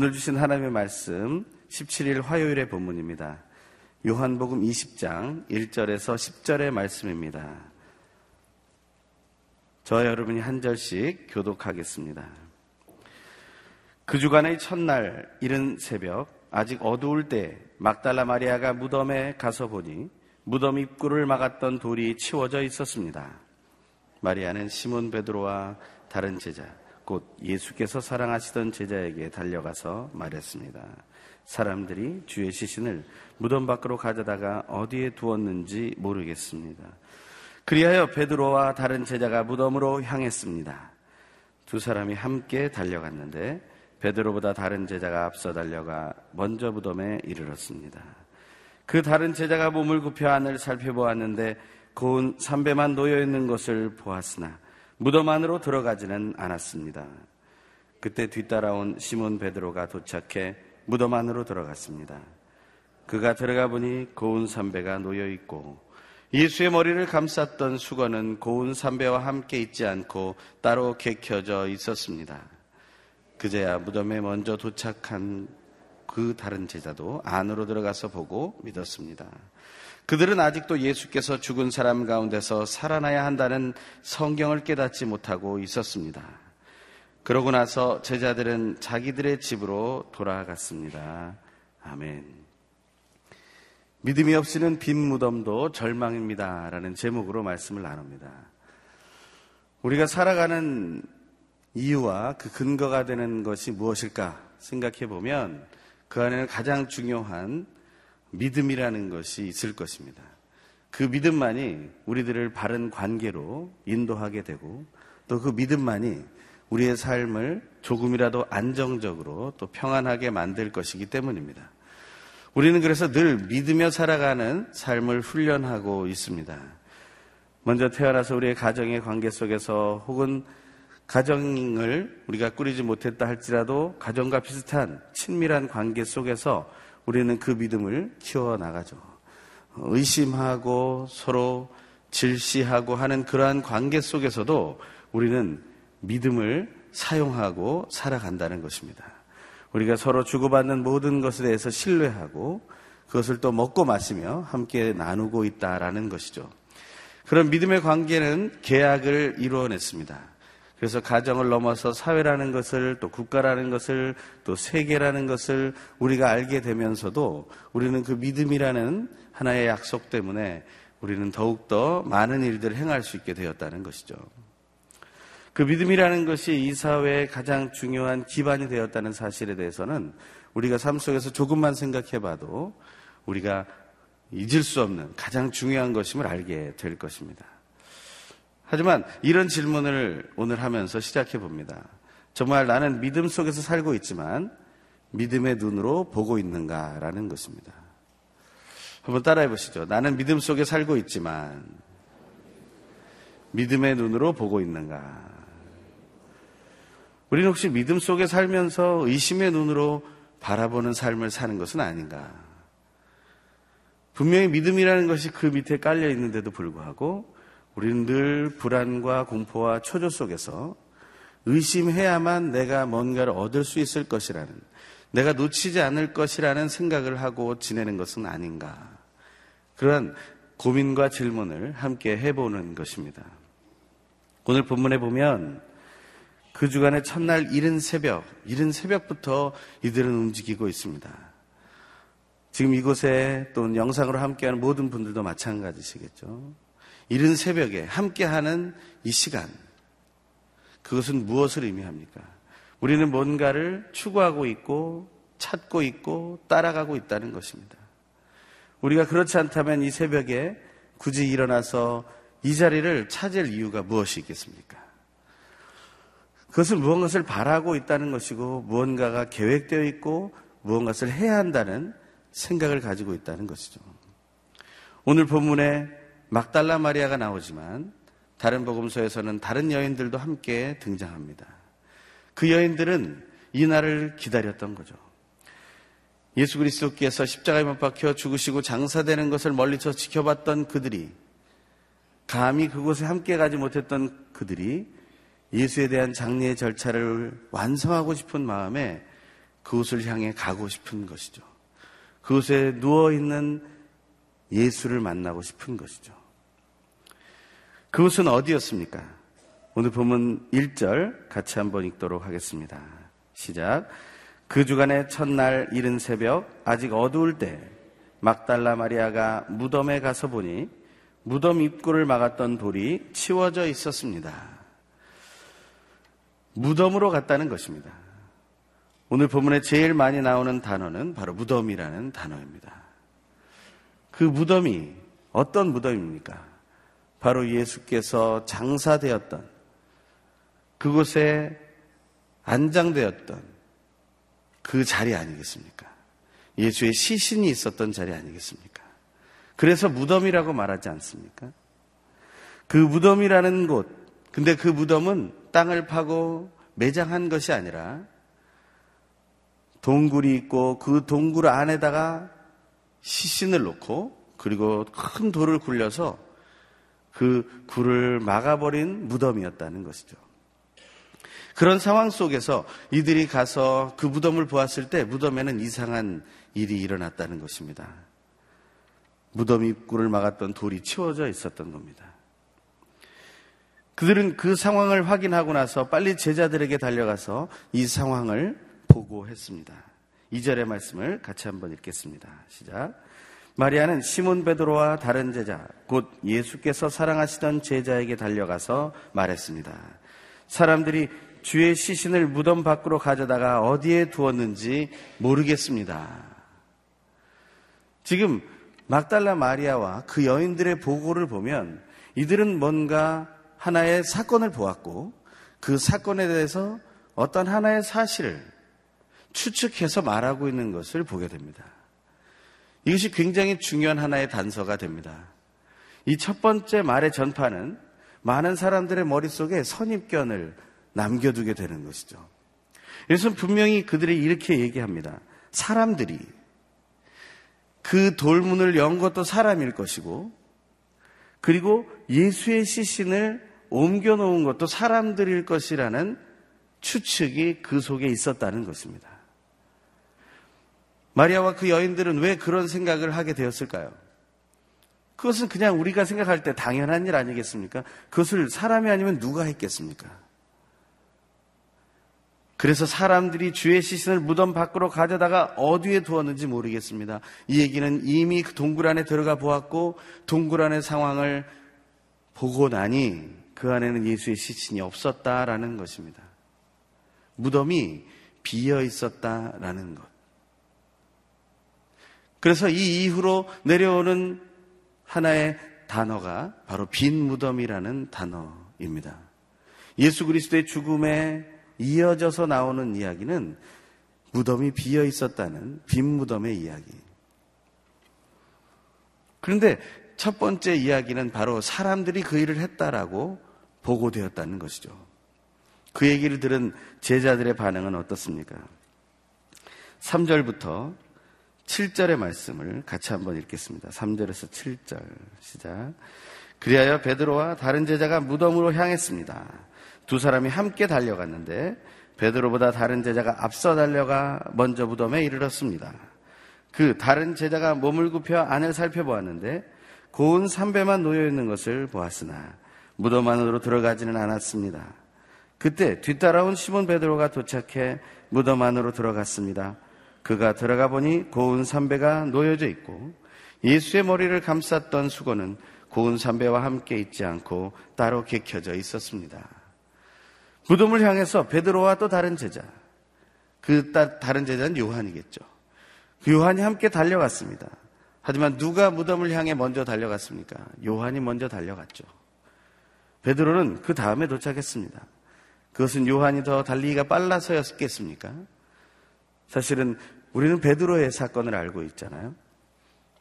오늘 주신 하나님의 말씀 17일 화요일의 본문입니다. 요한복음 20장 1절에서 10절의 말씀입니다. 저와 여러분이 한 절씩 교독하겠습니다. 그 주간의 첫날 이른 새벽 아직 어두울 때 막달라 마리아가 무덤에 가서 보니 무덤 입구를 막았던 돌이 치워져 있었습니다. 마리아는 시몬 베드로와 다른 제자 곧 예수께서 사랑하시던 제자에게 달려가서 말했습니다. 사람들이 주의 시신을 무덤 밖으로 가져다가 어디에 두었는지 모르겠습니다. 그리하여 베드로와 다른 제자가 무덤으로 향했습니다. 두 사람이 함께 달려갔는데 베드로보다 다른 제자가 앞서 달려가 먼저 무덤에 이르렀습니다. 그 다른 제자가 몸을 굽혀 안을 살펴보았는데 고운 삼배만 놓여 있는 것을 보았으나 무덤 안으로 들어가지는 않았습니다. 그때 뒤따라온 시몬 베드로가 도착해 무덤 안으로 들어갔습니다. 그가 들어가 보니 고운 삼배가 놓여 있고 예수의 머리를 감쌌던 수건은 고운 삼배와 함께 있지 않고 따로 개켜져 있었습니다. 그제야 무덤에 먼저 도착한 그 다른 제자도 안으로 들어가서 보고 믿었습니다. 그들은 아직도 예수께서 죽은 사람 가운데서 살아나야 한다는 성경을 깨닫지 못하고 있었습니다. 그러고 나서 제자들은 자기들의 집으로 돌아갔습니다. 아멘. 믿음이 없이는 빈 무덤도 절망입니다. 라는 제목으로 말씀을 나눕니다. 우리가 살아가는 이유와 그 근거가 되는 것이 무엇일까 생각해 보면 그 안에는 가장 중요한 믿음이라는 것이 있을 것입니다. 그 믿음만이 우리들을 바른 관계로 인도하게 되고 또 그 믿음만이 우리의 삶을 조금이라도 안정적으로 또 평안하게 만들 것이기 때문입니다. 우리는 그래서 늘 믿으며 살아가는 삶을 훈련하고 있습니다. 먼저 태어나서 우리의 가정의 관계 속에서 혹은 가정을 우리가 꾸리지 못했다 할지라도 가정과 비슷한 친밀한 관계 속에서 우리는 그 믿음을 키워나가죠. 의심하고 서로 질시하고 하는 그러한 관계 속에서도 우리는 믿음을 사용하고 살아간다는 것입니다. 우리가 서로 주고받는 모든 것에 대해서 신뢰하고 그것을 또 먹고 마시며 함께 나누고 있다라는 것이죠. 그런 믿음의 관계는 계약을 이루어냈습니다. 그래서 가정을 넘어서 사회라는 것을 또 국가라는 것을 또 세계라는 것을 우리가 알게 되면서도 우리는 그 믿음이라는 하나의 약속 때문에 우리는 더욱더 많은 일들을 행할 수 있게 되었다는 것이죠. 그 믿음이라는 것이 이 사회의 가장 중요한 기반이 되었다는 사실에 대해서는 우리가 삶 속에서 조금만 생각해 봐도 우리가 잊을 수 없는 가장 중요한 것임을 알게 될 것입니다. 하지만 이런 질문을 오늘 하면서 시작해 봅니다. 정말 나는 믿음 속에서 살고 있지만 믿음의 눈으로 보고 있는가라는 것입니다. 한번 따라해 보시죠. 나는 믿음 속에 살고 있지만 믿음의 눈으로 보고 있는가? 우리는 혹시 믿음 속에 살면서 의심의 눈으로 바라보는 삶을 사는 것은 아닌가? 분명히 믿음이라는 것이 그 밑에 깔려 있는데도 불구하고 우리는 늘 불안과 공포와 초조 속에서 의심해야만 내가 뭔가를 얻을 수 있을 것이라는, 내가 놓치지 않을 것이라는 생각을 하고 지내는 것은 아닌가. 그런 고민과 질문을 함께 해보는 것입니다. 오늘 본문에 보면 그 주간의 첫날 이른 새벽, 이른 새벽부터 이들은 움직이고 있습니다. 지금 이곳에 또 영상으로 함께하는 모든 분들도 마찬가지시겠죠. 이른 새벽에 함께하는 이 시간, 그것은 무엇을 의미합니까? 우리는 뭔가를 추구하고 있고 찾고 있고 따라가고 있다는 것입니다. 우리가 그렇지 않다면 이 새벽에 굳이 일어나서 이 자리를 찾을 이유가 무엇이 있겠습니까? 그것은 무언가를 바라고 있다는 것이고 무언가가 계획되어 있고 무언가를 해야 한다는 생각을 가지고 있다는 것이죠. 오늘 본문에 막달라 마리아가 나오지만 다른 복음서에서는 다른 여인들도 함께 등장합니다. 그 여인들은 이 날을 기다렸던 거죠. 예수 그리스도께서 십자가에 못 박혀 죽으시고 장사되는 것을 멀리서 지켜봤던 그들이 감히 그곳에 함께 가지 못했던 그들이 예수에 대한 장례의 절차를 완성하고 싶은 마음에 그곳을 향해 가고 싶은 것이죠. 그곳에 누워 있는 예수를 만나고 싶은 것이죠. 그곳은 어디였습니까? 오늘 보면 1절 같이 한번 읽도록 하겠습니다. 시작. 그 주간의 첫날 이른 새벽 아직 어두울 때 막달라 마리아가 무덤에 가서 보니 무덤 입구를 막았던 돌이 치워져 있었습니다. 무덤으로 갔다는 것입니다. 오늘 본문에 제일 많이 나오는 단어는 바로 무덤이라는 단어입니다. 그 무덤이 어떤 무덤입니까? 바로 예수께서 장사되었던 그곳에 안장되었던 그 자리 아니겠습니까? 예수의 시신이 있었던 자리 아니겠습니까? 그래서 무덤이라고 말하지 않습니까? 그 무덤이라는 곳, 근데 그 무덤은 땅을 파고 매장한 것이 아니라 동굴이 있고 그 동굴 안에다가 시신을 놓고 그리고 큰 돌을 굴려서 그 굴을 막아버린 무덤이었다는 것이죠. 그런 상황 속에서 이들이 가서 그 무덤을 보았을 때 무덤에는 이상한 일이 일어났다는 것입니다. 무덤 입구를 막았던 돌이 치워져 있었던 겁니다. 그들은 그 상황을 확인하고 나서 빨리 제자들에게 달려가서 이 상황을 보고했습니다. 2절의 말씀을 같이 한번 읽겠습니다. 시작. 마리아는 시몬 베드로와 다른 제자, 곧 예수께서 사랑하시던 제자에게 달려가서 말했습니다. 사람들이 주의 시신을 무덤 밖으로 가져다가 어디에 두었는지 모르겠습니다. 지금 막달라 마리아와 그 여인들의 보고를 보면 이들은 뭔가 하나의 사건을 보았고 그 사건에 대해서 어떤 하나의 사실을 추측해서 말하고 있는 것을 보게 됩니다. 이것이 굉장히 중요한 하나의 단서가 됩니다. 이 첫 번째 말의 전파는 많은 사람들의 머릿속에 선입견을 남겨두게 되는 것이죠. 그래서 분명히 그들이 이렇게 얘기합니다. 사람들이 그 돌문을 연 것도 사람일 것이고, 그리고 예수의 시신을 옮겨놓은 것도 사람들일 것이라는 추측이 그 속에 있었다는 것입니다. 마리아와 그 여인들은 왜 그런 생각을 하게 되었을까요? 그것은 그냥 우리가 생각할 때 당연한 일 아니겠습니까? 그것을 사람이 아니면 누가 했겠습니까? 그래서 사람들이 주의 시신을 무덤 밖으로 가져다가 어디에 두었는지 모르겠습니다. 이 얘기는 이미 그 동굴 안에 들어가 보았고 동굴 안의 상황을 보고 나니 그 안에는 예수의 시신이 없었다라는 것입니다. 무덤이 비어 있었다라는 것. 그래서 이 이후로 내려오는 하나의 단어가 바로 빈 무덤이라는 단어입니다. 예수 그리스도의 죽음에 이어져서 나오는 이야기는 무덤이 비어 있었다는 빈 무덤의 이야기. 그런데 첫 번째 이야기는 바로 사람들이 그 일을 했다라고 보고되었다는 것이죠. 그 얘기를 들은 제자들의 반응은 어떻습니까? 3절부터 7절의 말씀을 같이 한번 읽겠습니다. 3절에서 7절 시작. 그리하여 베드로와 다른 제자가 무덤으로 향했습니다. 두 사람이 함께 달려갔는데 베드로보다 다른 제자가 앞서 달려가 먼저 무덤에 이르렀습니다. 그 다른 제자가 몸을 굽혀 안을 살펴보았는데 고운 삼배만 놓여 있는 것을 보았으나 무덤 안으로 들어가지는 않았습니다. 그때 뒤따라온 시몬 베드로가 도착해 무덤 안으로 들어갔습니다. 그가 들어가 보니 고운 삼배가 놓여져 있고 예수의 머리를 감쌌던 수건은 고운 삼배와 함께 있지 않고 따로 개켜져 있었습니다. 무덤을 향해서 베드로와 또 다른 제자, 그 다른 제자는 요한이겠죠. 그 요한이 함께 달려갔습니다. 하지만 누가 무덤을 향해 먼저 달려갔습니까? 요한이 먼저 달려갔죠. 베드로는 그 다음에 도착했습니다. 그것은 요한이 더 달리기가 빨라서였겠습니까? 사실은 우리는 베드로의 사건을 알고 있잖아요.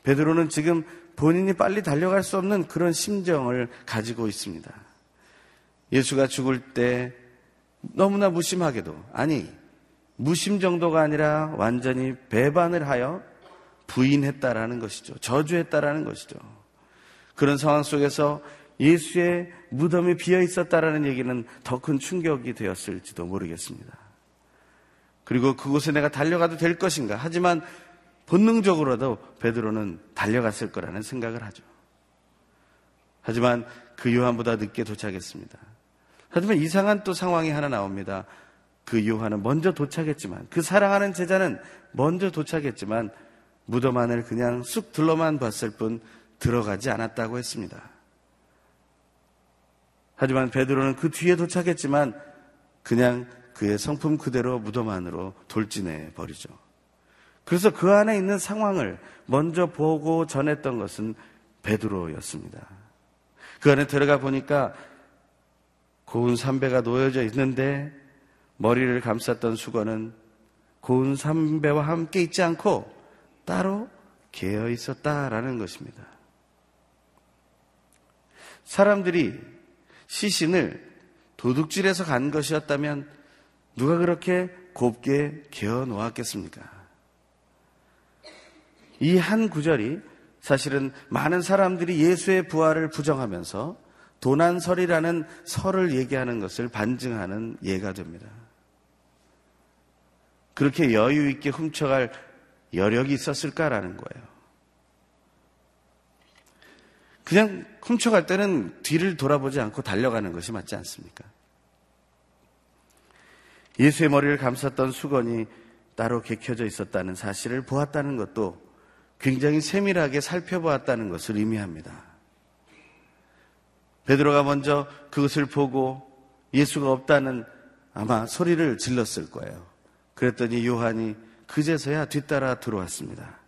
베드로는 지금 본인이 빨리 달려갈 수 없는 그런 심정을 가지고 있습니다. 예수가 죽을 때 너무나 무심하게도, 아니, 무심 정도가 아니라 완전히 배반을 하여 부인했다라는 것이죠. 저주했다라는 것이죠. 그런 상황 속에서 예수의 무덤이 비어 있었다라는 얘기는 더 큰 충격이 되었을지도 모르겠습니다. 그리고 그곳에 내가 달려가도 될 것인가? 하지만 본능적으로도 베드로는 달려갔을 거라는 생각을 하죠. 하지만 그 요한보다 늦게 도착했습니다. 하지만 이상한 또 상황이 하나 나옵니다. 그 요한은 먼저 도착했지만 그 사랑하는 제자는 먼저 도착했지만 무덤 안을 그냥 쑥 둘러만 봤을 뿐 들어가지 않았다고 했습니다. 하지만 베드로는 그 뒤에 도착했지만 그냥 그의 성품 그대로 무덤 안으로 돌진해 버리죠. 그래서 그 안에 있는 상황을 먼저 보고 전했던 것은 베드로였습니다. 그 안에 들어가 보니까 고운 삼배가 놓여져 있는데 머리를 감쌌던 수건은 고운 삼배와 함께 있지 않고 따로 개어 있었다라는 것입니다. 사람들이 시신을 도둑질해서 간 것이었다면 누가 그렇게 곱게 개어 놓았겠습니까? 이 한 구절이 사실은 많은 사람들이 예수의 부활을 부정하면서 도난설이라는 설을 얘기하는 것을 반증하는 예가 됩니다. 그렇게 여유 있게 훔쳐갈 여력이 있었을까라는 거예요. 그냥 훔쳐갈 때는 뒤를 돌아보지 않고 달려가는 것이 맞지 않습니까? 예수의 머리를 감쌌던 수건이 따로 개켜져 있었다는 사실을 보았다는 것도 굉장히 세밀하게 살펴보았다는 것을 의미합니다. 베드로가 먼저 그것을 보고 예수가 없다는 아마 소리를 질렀을 거예요. 그랬더니 요한이 그제서야 뒤따라 들어왔습니다.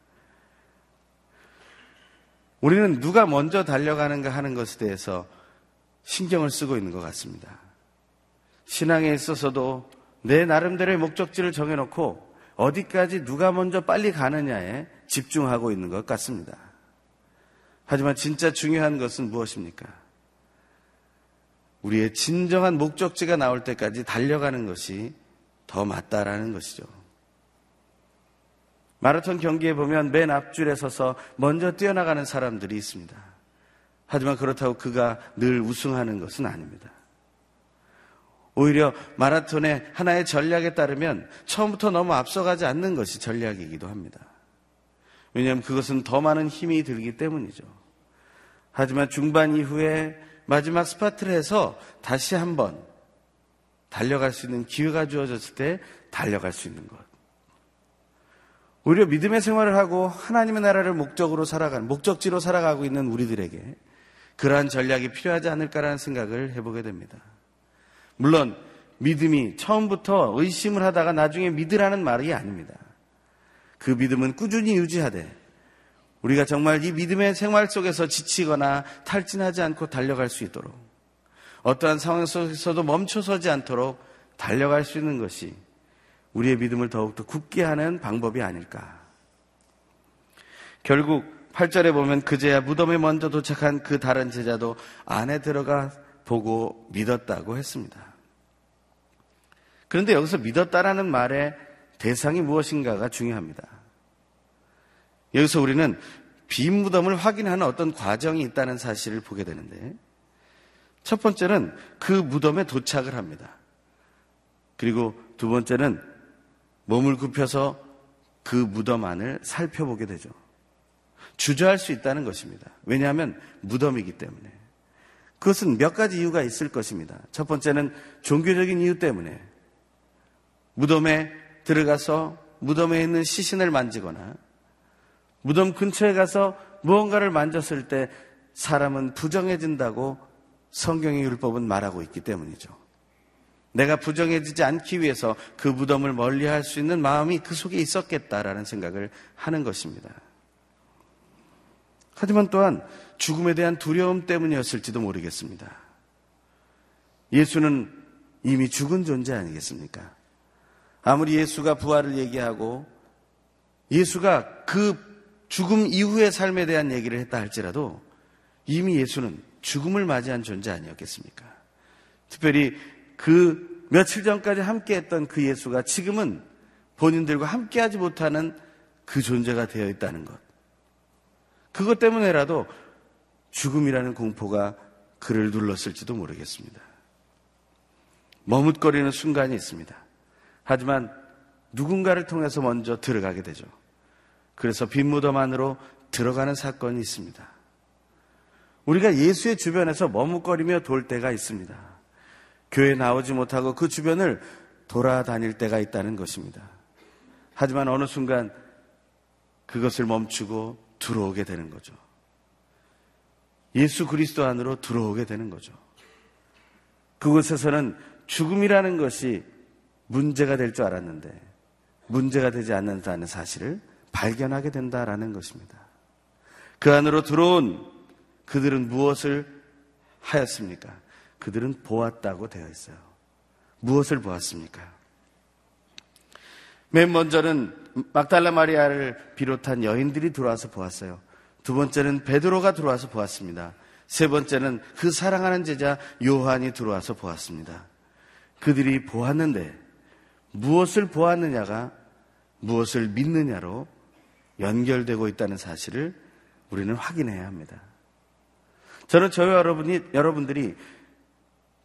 우리는 누가 먼저 달려가는가 하는 것에 대해서 신경을 쓰고 있는 것 같습니다. 신앙에 있어서도 내 나름대로의 목적지를 정해놓고 어디까지 누가 먼저 빨리 가느냐에 집중하고 있는 것 같습니다. 하지만 진짜 중요한 것은 무엇입니까? 우리의 진정한 목적지가 나올 때까지 달려가는 것이 더 맞다라는 것이죠. 마라톤 경기에 보면 맨 앞줄에 서서 먼저 뛰어나가는 사람들이 있습니다. 하지만 그렇다고 그가 늘 우승하는 것은 아닙니다. 오히려 마라톤의 하나의 전략에 따르면 처음부터 너무 앞서가지 않는 것이 전략이기도 합니다. 왜냐하면 그것은 더 많은 힘이 들기 때문이죠. 하지만 중반 이후에 마지막 스파트를 해서 다시 한번 달려갈 수 있는 기회가 주어졌을 때 달려갈 수 있는 것. 오히려 믿음의 생활을 하고 하나님의 나라를 목적으로 살아가는, 목적지로 살아가고 있는 우리들에게 그러한 전략이 필요하지 않을까라는 생각을 해보게 됩니다. 물론 믿음이 처음부터 의심을 하다가 나중에 믿으라는 말이 아닙니다. 그 믿음은 꾸준히 유지하되 우리가 정말 이 믿음의 생활 속에서 지치거나 탈진하지 않고 달려갈 수 있도록 어떠한 상황 속에서도 멈춰서지 않도록 달려갈 수 있는 것이 우리의 믿음을 더욱더 굳게 하는 방법이 아닐까. 결국 8절에 보면 그제야 무덤에 먼저 도착한 그 다른 제자도 안에 들어가 보고 믿었다고 했습니다. 그런데 여기서 믿었다라는 말의 대상이 무엇인가가 중요합니다. 여기서 우리는 빈 무덤을 확인하는 어떤 과정이 있다는 사실을 보게 되는데 첫 번째는 그 무덤에 도착을 합니다. 그리고 두 번째는 몸을 굽혀서 그 무덤 안을 살펴보게 되죠. 주저할 수 있다는 것입니다. 왜냐하면 무덤이기 때문에. 그것은 몇 가지 이유가 있을 것입니다. 첫 번째는 종교적인 이유 때문에 무덤에 들어가서 무덤에 있는 시신을 만지거나 무덤 근처에 가서 무언가를 만졌을 때 사람은 부정해진다고 성경의 율법은 말하고 있기 때문이죠. 내가 부정해지지 않기 위해서 그 무덤을 멀리 할 수 있는 마음이 그 속에 있었겠다라는 생각을 하는 것입니다. 하지만 또한 죽음에 대한 두려움 때문이었을지도 모르겠습니다. 예수는 이미 죽은 존재 아니겠습니까? 아무리 예수가 부활을 얘기하고 예수가 그 죽음 이후의 삶에 대한 얘기를 했다 할지라도 이미 예수는 죽음을 맞이한 존재 아니었겠습니까? 특별히 그 며칠 전까지 함께 했던 그 예수가 지금은 본인들과 함께 하지 못하는 그 존재가 되어 있다는 것. 그것 때문에라도 죽음이라는 공포가 그를 눌렀을지도 모르겠습니다. 머뭇거리는 순간이 있습니다. 하지만 누군가를 통해서 먼저 들어가게 되죠. 그래서 빈무덤 안으로 들어가는 사건이 있습니다. 우리가 예수의 주변에서 머뭇거리며 돌 때가 있습니다. 교회 나오지 못하고 그 주변을 돌아다닐 때가 있다는 것입니다. 하지만 어느 순간 그것을 멈추고 들어오게 되는 거죠. 예수 그리스도 안으로 들어오게 되는 거죠. 그곳에서는 죽음이라는 것이 문제가 될 줄 알았는데 문제가 되지 않는다는 사실을 발견하게 된다라는 것입니다. 그 안으로 들어온 그들은 무엇을 하였습니까? 그들은 보았다고 되어 있어요. 무엇을 보았습니까? 맨 먼저는 막달라 마리아를 비롯한 여인들이 들어와서 보았어요. 두 번째는 베드로가 들어와서 보았습니다. 세 번째는 그 사랑하는 제자 요한이 들어와서 보았습니다. 그들이 보았는데 무엇을 보았느냐가 무엇을 믿느냐로 연결되고 있다는 사실을 우리는 확인해야 합니다. 저는 저와 여러분이, 여러분들이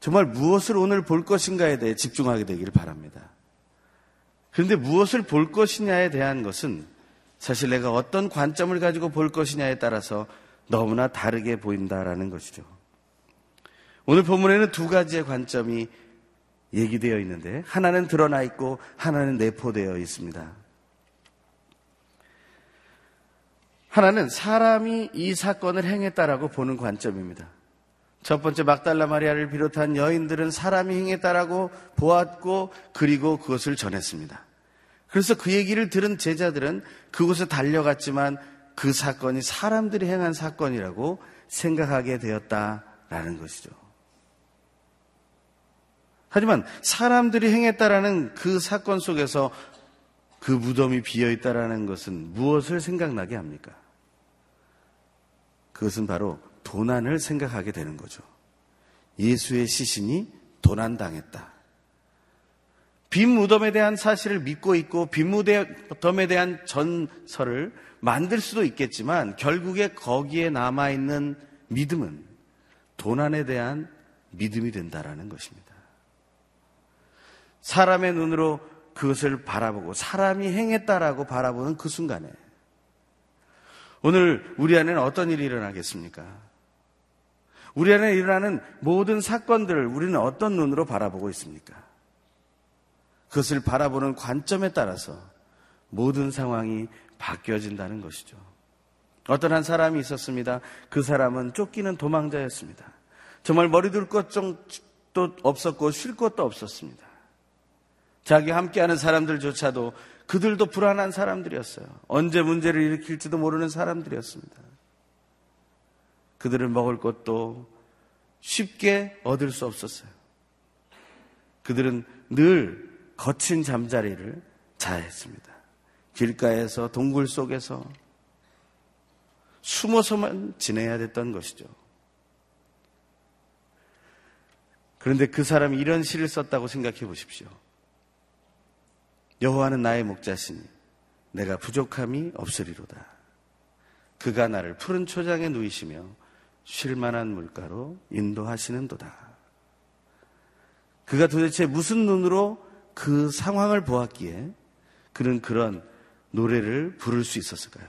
정말 무엇을 오늘 볼 것인가에 대해 집중하게 되기를 바랍니다. 그런데 무엇을 볼 것이냐에 대한 것은 사실 내가 어떤 관점을 가지고 볼 것이냐에 따라서 너무나 다르게 보인다라는 것이죠. 오늘 본문에는 두 가지의 관점이 얘기되어 있는데 하나는 드러나 있고 하나는 내포되어 있습니다. 하나는 사람이 이 사건을 행했다라고 보는 관점입니다. 첫 번째 막달라 마리아를 비롯한 여인들은 사람이 행했다라고 보았고 그리고 그것을 전했습니다. 그래서 그 얘기를 들은 제자들은 그곳에 달려갔지만 그 사건이 사람들이 행한 사건이라고 생각하게 되었다라는 것이죠. 하지만 사람들이 행했다라는 그 사건 속에서 그 무덤이 비어 있다라는 것은 무엇을 생각나게 합니까? 그것은 바로 도난을 생각하게 되는 거죠. 예수의 시신이 도난당했다. 빈 무덤에 대한 사실을 믿고 있고 빈 무덤에 대한 전설을 만들 수도 있겠지만 결국에 거기에 남아 있는 믿음은 도난에 대한 믿음이 된다라는 것입니다. 사람의 눈으로 그것을 바라보고 사람이 행했다라고 바라보는 그 순간에 오늘 우리 안에는 어떤 일이 일어나겠습니까? 우리 안에 일어나는 모든 사건들을 우리는 어떤 눈으로 바라보고 있습니까? 그것을 바라보는 관점에 따라서 모든 상황이 바뀌어진다는 것이죠. 어떤 한 사람이 있었습니다. 그 사람은 쫓기는 도망자였습니다. 정말 머리 둘 것도 없었고 쉴 것도 없었습니다. 자기 함께하는 사람들조차도 그들도 불안한 사람들이었어요. 언제 문제를 일으킬지도 모르는 사람들이었습니다. 그들을 먹을 것도 쉽게 얻을 수 없었어요. 그들은 늘 거친 잠자리를 자했습니다. 길가에서 동굴 속에서 숨어서만 지내야 됐던 것이죠. 그런데 그 사람이 이런 시를 썼다고 생각해 보십시오. 여호와는 나의 목자시니 내가 부족함이 없으리로다. 그가 나를 푸른 초장에 누이시며 쉴만한 물가로 인도하시는도다. 그가 도대체 무슨 눈으로 그 상황을 보았기에 그는 그런 노래를 부를 수 있었을까요?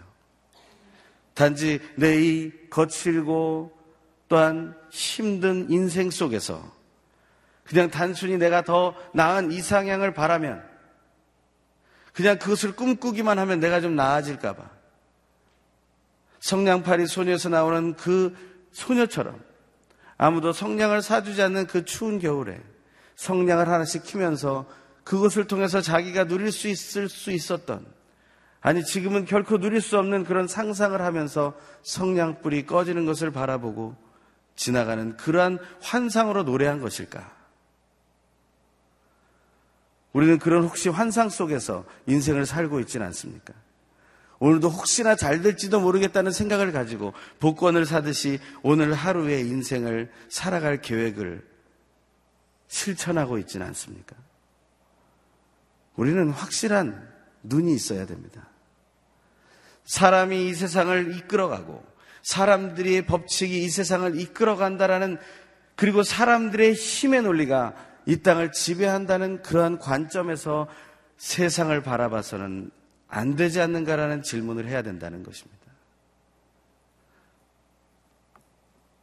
단지 내 이 거칠고 또한 힘든 인생 속에서 그냥 단순히 내가 더 나은 이상향을 바라면 그냥 그것을 꿈꾸기만 하면 내가 좀 나아질까봐. 성냥팔이 소녀에서 나오는 그 소녀처럼 아무도 성냥을 사주지 않는 그 추운 겨울에 성냥을 하나씩 키면서 그것을 통해서 자기가 누릴 수 있을 수 있었던 아니 지금은 결코 누릴 수 없는 그런 상상을 하면서 성냥불이 꺼지는 것을 바라보고 지나가는 그러한 환상으로 노래한 것일까? 우리는 그런 혹시 환상 속에서 인생을 살고 있지는 않습니까? 오늘도 혹시나 잘 될지도 모르겠다는 생각을 가지고 복권을 사듯이 오늘 하루의 인생을 살아갈 계획을 실천하고 있지는 않습니까? 우리는 확실한 눈이 있어야 됩니다. 사람이 이 세상을 이끌어가고 사람들의 법칙이 이 세상을 이끌어간다라는 그리고 사람들의 힘의 논리가 이 땅을 지배한다는 그러한 관점에서 세상을 바라봐서는 안 되지 않는가라는 질문을 해야 된다는 것입니다.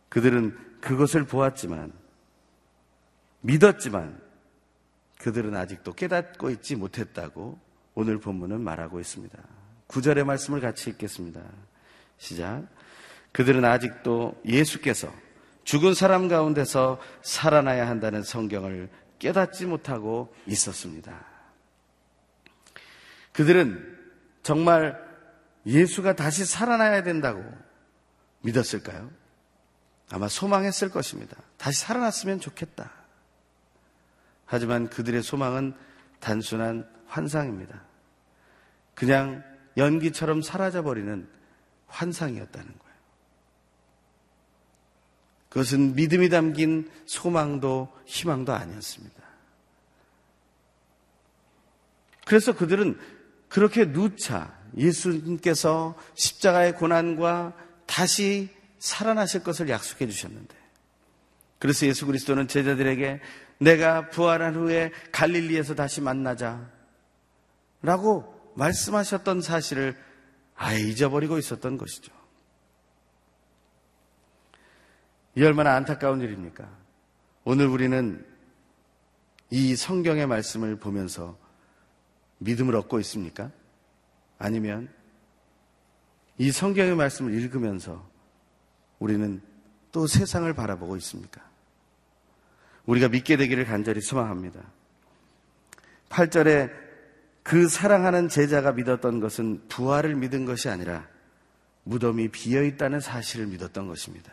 그들은 그것을 보았지만, 믿었지만, 그들은 아직도 깨닫고 있지 못했다고 오늘 본문은 말하고 있습니다. 구절의 말씀을 같이 읽겠습니다. 시작. 그들은 아직도 예수께서 죽은 사람 가운데서 살아나야 한다는 성경을 깨닫지 못하고 있었습니다. 그들은 정말 예수가 다시 살아나야 된다고 믿었을까요? 아마 소망했을 것입니다. 다시 살아났으면 좋겠다. 하지만 그들의 소망은 단순한 환상입니다. 그냥 연기처럼 사라져버리는 환상이었다는 거예요. 그것은 믿음이 담긴 소망도 희망도 아니었습니다. 그래서 그들은 그렇게 누차 예수님께서 십자가의 고난과 다시 살아나실 것을 약속해 주셨는데 그래서 예수 그리스도는 제자들에게 내가 부활한 후에 갈릴리에서 다시 만나자 라고 말씀하셨던 사실을 아예 잊어버리고 있었던 것이죠. 이 얼마나 안타까운 일입니까? 오늘 우리는 이 성경의 말씀을 보면서 믿음을 얻고 있습니까? 아니면 이 성경의 말씀을 읽으면서 우리는 또 세상을 바라보고 있습니까? 우리가 믿게 되기를 간절히 소망합니다. 8절에 그 사랑하는 제자가 믿었던 것은 부활을 믿은 것이 아니라 무덤이 비어 있다는 사실을 믿었던 것입니다.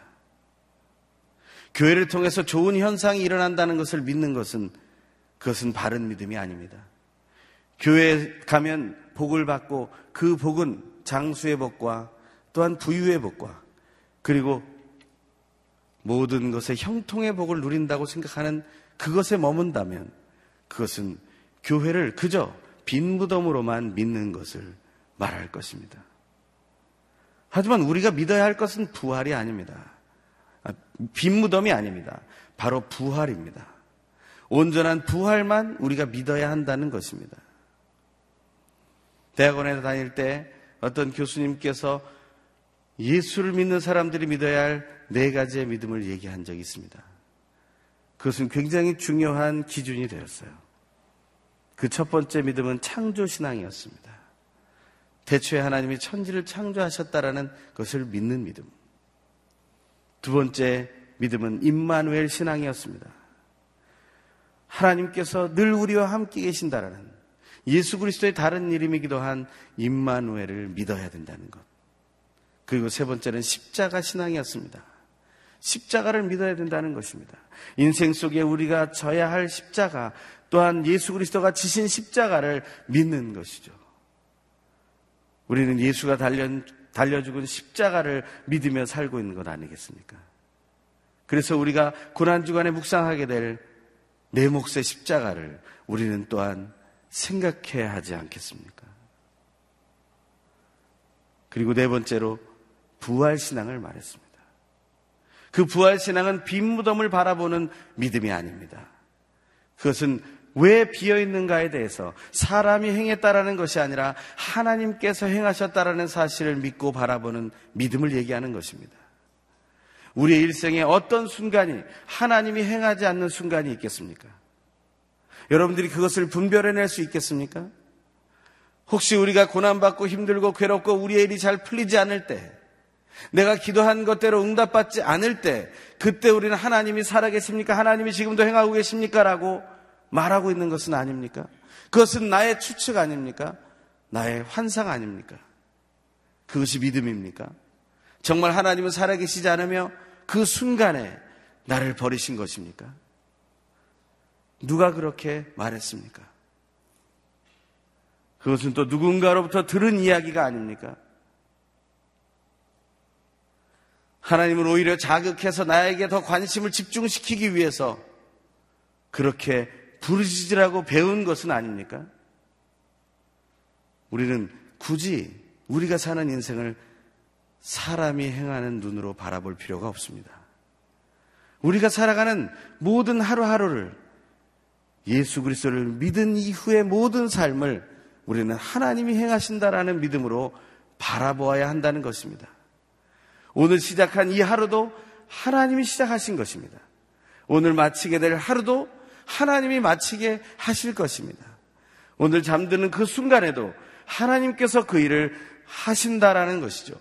교회를 통해서 좋은 현상이 일어난다는 것을 믿는 것은 그것은 바른 믿음이 아닙니다. 교회에 가면 복을 받고 그 복은 장수의 복과 또한 부유의 복과 그리고 모든 것의 형통의 복을 누린다고 생각하는 그것에 머문다면 그것은 교회를 그저 빈 무덤으로만 믿는 것을 말할 것입니다. 하지만 우리가 믿어야 할 것은 부활이 아닙니다. 아, 빈 무덤이 아닙니다. 바로 부활입니다. 온전한 부활만 우리가 믿어야 한다는 것입니다. 대학원에 다닐 때 어떤 교수님께서 예수를 믿는 사람들이 믿어야 할 네 가지의 믿음을 얘기한 적이 있습니다. 그것은 굉장히 중요한 기준이 되었어요. 그 첫 번째 믿음은 창조신앙이었습니다. 대초에 하나님이 천지를 창조하셨다라는 것을 믿는 믿음. 두 번째 믿음은 임마누엘 신앙이었습니다. 하나님께서 늘 우리와 함께 계신다라는 예수 그리스도의 다른 이름이기도 한 임마누엘을 믿어야 된다는 것. 그리고 세 번째는 십자가 신앙이었습니다. 십자가를 믿어야 된다는 것입니다. 인생 속에 우리가 져야 할 십자가 또한 예수 그리스도가 지신 십자가를 믿는 것이죠. 우리는 예수가 달려, 달려 죽은 십자가를 믿으며 살고 있는 것 아니겠습니까? 그래서 우리가 고난주간에 묵상하게 될 내 몫의 십자가를 우리는 또한 생각해야 하지 않겠습니까? 그리고 네 번째로 부활신앙을 말했습니다. 그 부활신앙은 빈 무덤을 바라보는 믿음이 아닙니다. 그것은 왜 비어 있는가에 대해서 사람이 행했다라는 것이 아니라 하나님께서 행하셨다라는 사실을 믿고 바라보는 믿음을 얘기하는 것입니다. 우리의 일생에 어떤 순간이 하나님이 행하지 않는 순간이 있겠습니까? 여러분들이 그것을 분별해낼 수 있겠습니까? 혹시 우리가 고난받고 힘들고 괴롭고 우리의 일이 잘 풀리지 않을 때, 내가 기도한 것대로 응답받지 않을 때, 그때 우리는 하나님이 살아계십니까? 하나님이 지금도 행하고 계십니까? 라고 말하고 있는 것은 아닙니까? 그것은 나의 추측 아닙니까? 나의 환상 아닙니까? 그것이 믿음입니까? 정말 하나님은 살아계시지 않으며 그 순간에 나를 버리신 것입니까? 누가 그렇게 말했습니까? 그것은 또 누군가로부터 들은 이야기가 아닙니까? 하나님은 오히려 자극해서 나에게 더 관심을 집중시키기 위해서 그렇게 부르짖으라고 배운 것은 아닙니까? 우리는 굳이 우리가 사는 인생을 사람이 행하는 눈으로 바라볼 필요가 없습니다. 우리가 살아가는 모든 하루하루를 예수 그리스도를 믿은 이후의 모든 삶을 우리는 하나님이 행하신다라는 믿음으로 바라보아야 한다는 것입니다. 오늘 시작한 이 하루도 하나님이 시작하신 것입니다. 오늘 마치게 될 하루도 하나님이 마치게 하실 것입니다. 오늘 잠드는 그 순간에도 하나님께서 그 일을 하신다라는 것이죠.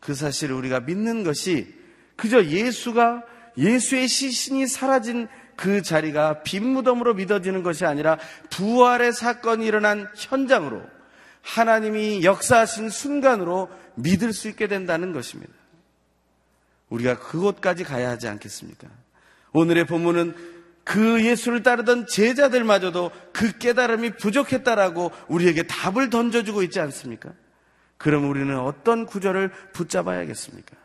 그 사실을 우리가 믿는 것이 그저 예수가 예수의 시신이 사라진 그 자리가 빈 무덤으로 믿어지는 것이 아니라 부활의 사건이 일어난 현장으로 하나님이 역사하신 순간으로 믿을 수 있게 된다는 것입니다. 우리가 그곳까지 가야 하지 않겠습니까? 오늘의 본문은 그 예수를 따르던 제자들마저도 그 깨달음이 부족했다라고 우리에게 답을 던져주고 있지 않습니까? 그럼 우리는 어떤 구절을 붙잡아야겠습니까?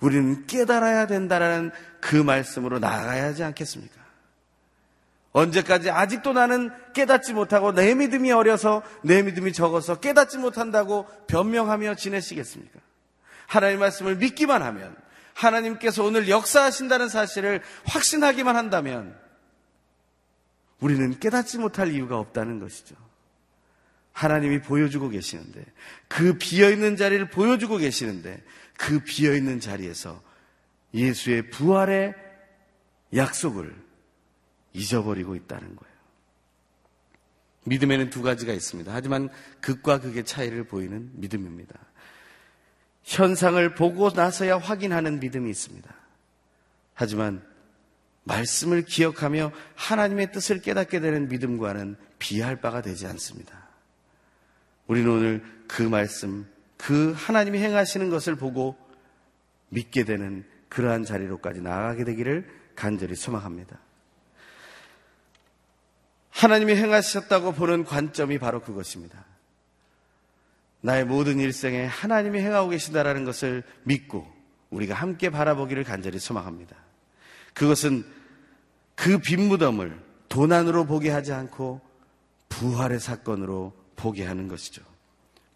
우리는 깨달아야 된다라는 그 말씀으로 나아가야 하지 않겠습니까? 언제까지 아직도 나는 깨닫지 못하고 내 믿음이 어려서 내 믿음이 적어서 깨닫지 못한다고 변명하며 지내시겠습니까? 하나님 말씀을 믿기만 하면 하나님께서 오늘 역사하신다는 사실을 확신하기만 한다면 우리는 깨닫지 못할 이유가 없다는 것이죠. 하나님이 보여주고 계시는데 그 비어있는 자리를 보여주고 계시는데 그 비어있는 자리에서 예수의 부활의 약속을 잊어버리고 있다는 거예요. 믿음에는 두 가지가 있습니다. 하지만 극과 극의 차이를 보이는 믿음입니다. 현상을 보고 나서야 확인하는 믿음이 있습니다. 하지만 말씀을 기억하며 하나님의 뜻을 깨닫게 되는 믿음과는 비할 바가 되지 않습니다. 우리는 오늘 그 말씀, 그 하나님이 행하시는 것을 보고 믿게 되는 그러한 자리로까지 나아가게 되기를 간절히 소망합니다. 하나님이 행하셨다고 보는 관점이 바로 그것입니다. 나의 모든 일생에 하나님이 행하고 계신다라는 것을 믿고 우리가 함께 바라보기를 간절히 소망합니다. 그것은 그 빈무덤을 도난으로 보게 하지 않고 부활의 사건으로 보게 하는 것이죠.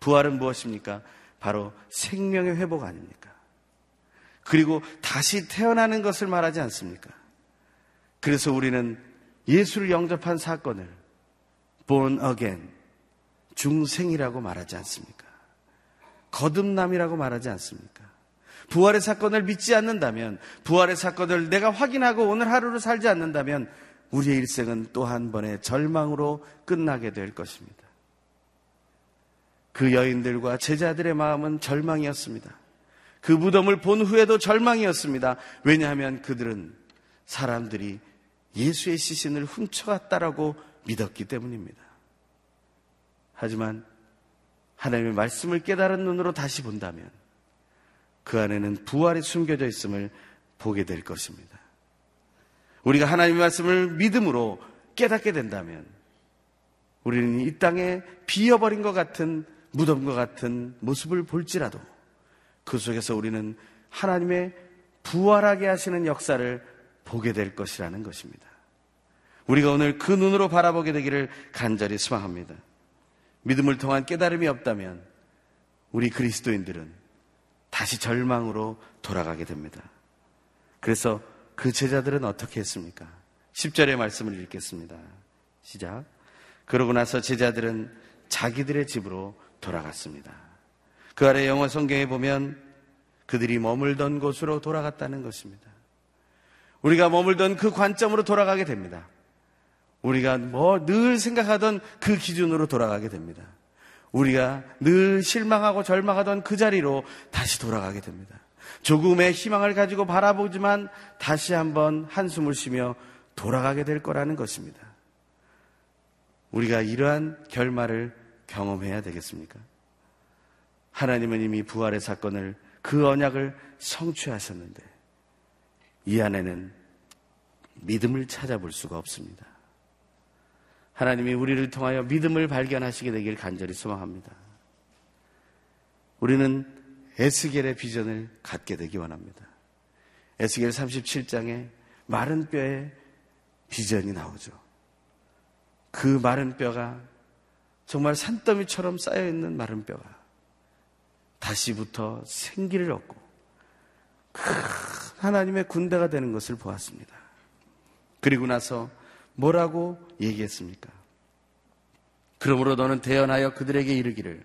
부활은 무엇입니까? 바로 생명의 회복 아닙니까? 그리고 다시 태어나는 것을 말하지 않습니까? 그래서 우리는 예수를 영접한 사건을 born again, 중생이라고 말하지 않습니까? 거듭남이라고 말하지 않습니까? 부활의 사건을 믿지 않는다면, 부활의 사건을 내가 확인하고 오늘 하루를 살지 않는다면, 우리의 일생은 또 한 번의 절망으로 끝나게 될 것입니다. 그 여인들과 제자들의 마음은 절망이었습니다. 그 무덤을 본 후에도 절망이었습니다. 왜냐하면 그들은 사람들이 예수의 시신을 훔쳐갔다라고 믿었기 때문입니다. 하지만 하나님의 말씀을 깨달은 눈으로 다시 본다면 그 안에는 부활이 숨겨져 있음을 보게 될 것입니다. 우리가 하나님의 말씀을 믿음으로 깨닫게 된다면 우리는 이 땅에 비어버린 것 같은 무덤과 같은 모습을 볼지라도 그 속에서 우리는 하나님의 부활하게 하시는 역사를 보게 될 것이라는 것입니다. 우리가 오늘 그 눈으로 바라보게 되기를 간절히 소망합니다. 믿음을 통한 깨달음이 없다면 우리 그리스도인들은 다시 절망으로 돌아가게 됩니다. 그래서 그 제자들은 어떻게 했습니까? 10절의 말씀을 읽겠습니다. 시작. 그러고 나서 제자들은 자기들의 집으로 돌아갔습니다. 그 아래 영어 성경에 보면 그들이 머물던 곳으로 돌아갔다는 것입니다. 우리가 머물던 그 관점으로 돌아가게 됩니다. 우리가 뭐 늘 생각하던 그 기준으로 돌아가게 됩니다. 우리가 늘 실망하고 절망하던 그 자리로 다시 돌아가게 됩니다. 조금의 희망을 가지고 바라보지만 다시 한번 한숨을 쉬며 돌아가게 될 거라는 것입니다. 우리가 이러한 결말을 경험해야 되겠습니까? 하나님은 이미 부활의 사건을 그 언약을 성취하셨는데 이 안에는 믿음을 찾아볼 수가 없습니다. 하나님이 우리를 통하여 믿음을 발견하시게 되길 간절히 소망합니다. 우리는 에스겔의 비전을 갖게 되기 원합니다. 에스겔 37장에 마른 뼈의 비전이 나오죠. 그 마른 뼈가 정말 산더미처럼 쌓여 있는 마른 뼈가 다시부터 생기를 얻고 큰 하나님의 군대가 되는 것을 보았습니다. 그리고 나서 뭐라고 얘기했습니까? 그러므로 너는 대언하여 그들에게 이르기를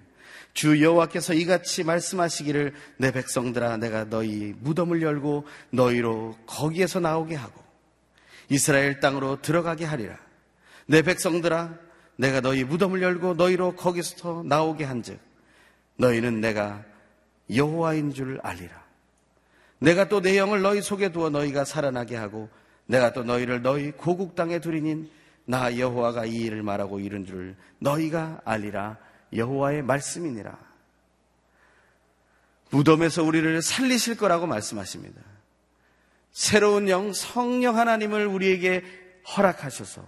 주 여호와께서 이같이 말씀하시기를 내 백성들아 내가 너희 무덤을 열고 너희로 거기에서 나오게 하고 이스라엘 땅으로 들어가게 하리라 내 백성들아 내가 너희 무덤을 열고 너희로 거기서 나오게 한즉 너희는 내가 여호와인 줄 알리라 내가 또 내 영을 너희 속에 두어 너희가 살아나게 하고 내가 또 너희를 너희 고국 땅에 두리닌 나 여호와가 이 일을 말하고 이른 줄 너희가 알리라 여호와의 말씀이니라. 무덤에서 우리를 살리실 거라고 말씀하십니다. 새로운 영 성령 하나님을 우리에게 허락하셔서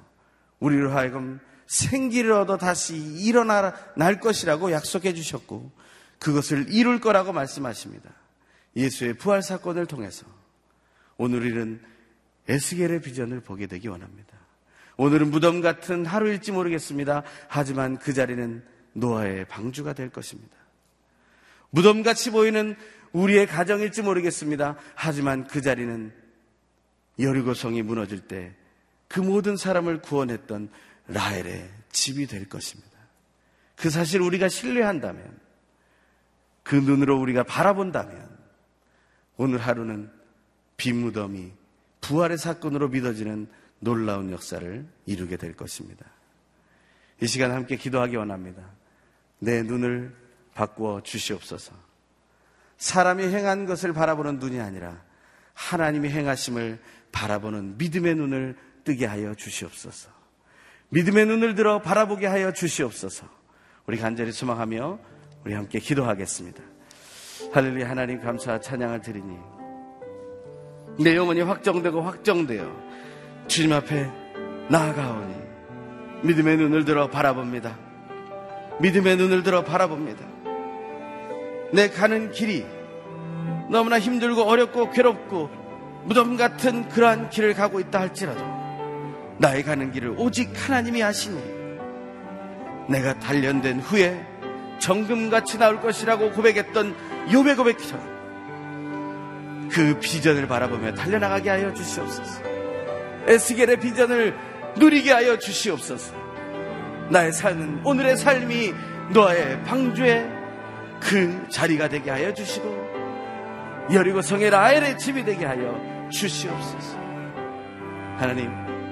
우리로 하여금 생기를 얻어 다시 일어날 것이라고 약속해 주셨고 그것을 이룰 거라고 말씀하십니다. 예수의 부활 사건을 통해서 오늘 우리는 에스겔의 비전을 보게 되기 원합니다. 오늘은 무덤 같은 하루일지 모르겠습니다. 하지만 그 자리는 노아의 방주가 될 것입니다. 무덤같이 보이는 우리의 가정일지 모르겠습니다. 하지만 그 자리는 여리고성이 무너질 때 그 모든 사람을 구원했던 라헬의 집이 될 것입니다. 그 사실 우리가 신뢰한다면 그 눈으로 우리가 바라본다면 오늘 하루는 빈 무덤이 부활의 사건으로 믿어지는 놀라운 역사를 이루게 될 것입니다. 이 시간 함께 기도하기 원합니다. 내 눈을 바꾸어 주시옵소서. 사람이 행한 것을 바라보는 눈이 아니라 하나님이 행하심을 바라보는 믿음의 눈을 뜨게 하여 주시옵소서. 믿음의 눈을 들어 바라보게 하여 주시옵소서. 우리 간절히 소망하며 우리 함께 기도하겠습니다. 할렐루야 하나님 감사 찬양을 드리니 내 영혼이 확정되고 확정되어 주님 앞에 나아가오니 믿음의 눈을 들어 바라봅니다. 믿음의 눈을 들어 바라봅니다. 내 가는 길이 너무나 힘들고 어렵고 괴롭고 무덤 같은 그러한 길을 가고 있다 할지라도 나의 가는 길을 오직 하나님이 아시니 내가 단련된 후에 정금같이 나올 것이라고 고백했던 요배 고백처럼 그 비전을 바라보며 달려나가게 하여 주시옵소서. 에스겔의 비전을 누리게 하여 주시옵소서. 나의 삶은 오늘의 삶이 너의 방주의 그 자리가 되게 하여 주시고 여리고 성의 라엘의 집이 되게 하여 주시옵소서. 하나님,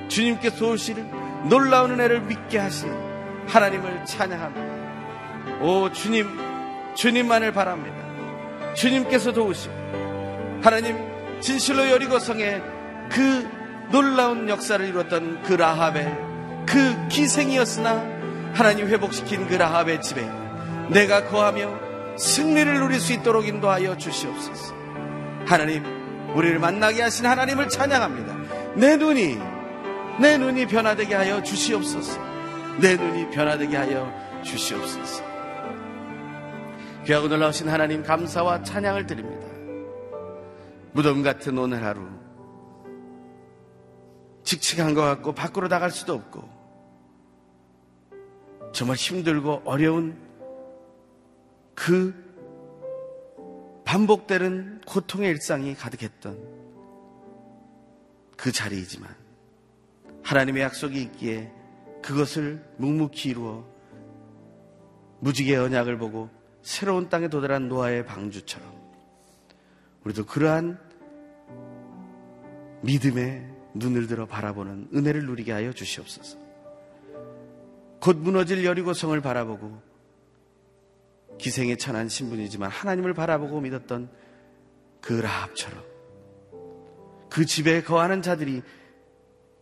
주님께서 도우시는 놀라운 은혜를 믿게 하신 하나님을 찬양합니다. 오 주님, 주님만을 바랍니다. 주님께서 도우시고 하나님 진실로 여리고 성의 그 놀라운 역사를 이뤘던 그 라합의 그 기생이었으나 하나님 회복시킨 그 라합의 집에 내가 거하며 승리를 누릴 수 있도록 인도하여 주시옵소서. 하나님, 우리를 만나게 하신 하나님을 찬양합니다. 내 눈이, 내 눈이 변화되게 하여 주시옵소서. 내 눈이 변화되게 하여 주시옵소서. 귀하고 놀라우신 하나님 감사와 찬양을 드립니다. 무덤 같은 오늘 하루, 칙칙한 것 같고 밖으로 나갈 수도 없고. 정말 힘들고 어려운 그 반복되는 고통의 일상이 가득했던 그 자리이지만 하나님의 약속이 있기에 그것을 묵묵히 이루어 무지개 언약을 보고 새로운 땅에 도달한 노아의 방주처럼 우리도 그러한 믿음의 눈을 들어 바라보는 은혜를 누리게 하여 주시옵소서. 곧 무너질 여리고성을 바라보고 기생에 천한 신분이지만 하나님을 바라보고 믿었던 그 라합처럼 그 집에 거하는 자들이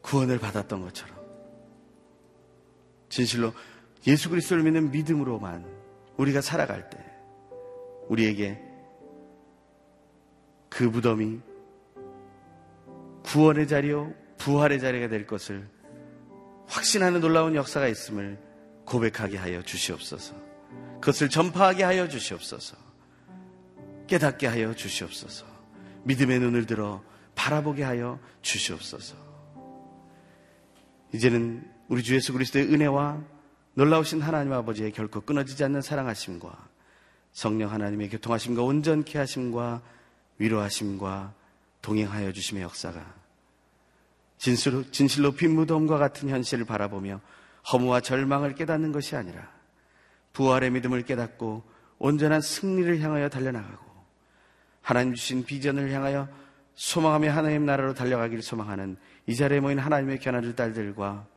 구원을 받았던 것처럼 진실로 예수 그리스도를 믿는 믿음으로만 우리가 살아갈 때 우리에게 그 무덤이 구원의 자리요 부활의 자리가 될 것을 확신하는 놀라운 역사가 있음을 고백하게 하여 주시옵소서. 그것을 전파하게 하여 주시옵소서. 깨닫게 하여 주시옵소서. 믿음의 눈을 들어 바라보게 하여 주시옵소서. 이제는 우리 주 예수 그리스도의 은혜와 놀라우신 하나님 아버지의 결코 끊어지지 않는 사랑하심과 성령 하나님의 교통하심과 온전케 하심과 위로하심과 동행하여 주심의 역사가 진실로, 진실로 빈 무덤과 같은 현실을 바라보며 허무와 절망을 깨닫는 것이 아니라 부활의 믿음을 깨닫고 온전한 승리를 향하여 달려나가고 하나님 주신 비전을 향하여 소망하며 하나님 나라로 달려가기를 소망하는 이 자리에 모인 하나님의 견아들 딸들과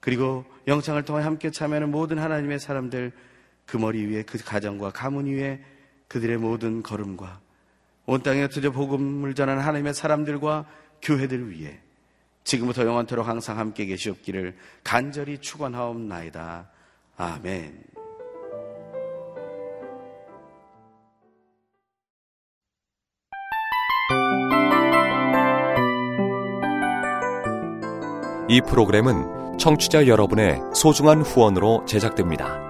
그리고 영창을 통해 함께 참여하는 모든 하나님의 사람들 그 머리 위에 그 가정과 가문 위에 그들의 모든 걸음과 온 땅에 흩어져 복음을 전하는 하나님의 사람들과 교회들 위해 지금부터 영원토록 항상 함께 계시옵기를 간절히 축원하옵나이다. 아멘. 이 프로그램은 청취자 여러분의 소중한 후원으로 제작됩니다.